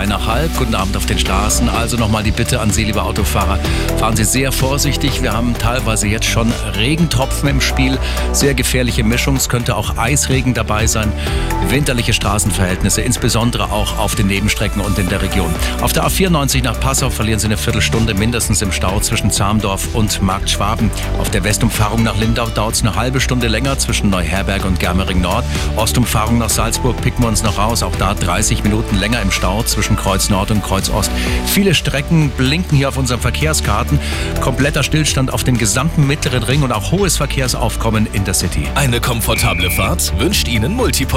zweieinhalb. Guten Abend auf den Straßen. Also nochmal die Bitte an Sie, liebe Autofahrer, fahren Sie sehr vorsichtig. Wir haben teilweise jetzt schon Regentropfen im Spiel. Sehr gefährliche Mischung. Es könnte auch Eisregen dabei sein. Winterliche Straßenverhältnisse, insbesondere auch auf den Nebenstrecken und in der Region. Auf der A94 nach Passau verlieren Sie eine Viertelstunde mindestens im Stau zwischen Zahmdorf und Markt Schwaben. Auf der Westumfahrung nach Lindau dauert es eine halbe Stunde länger zwischen Neuherberg und Germering Nord. Ostumfahrung nach Salzburg picken wir uns noch raus. Auch da 30 Minuten länger im Stau zwischen Kreuz Nord und Kreuz Ost. Viele Strecken blinken hier auf unseren Verkehrskarten. Kompletter Stillstand auf dem gesamten mittleren Ring und auch hohes Verkehrsaufkommen in der City. Eine komfortable Fahrt wünscht Ihnen Multipol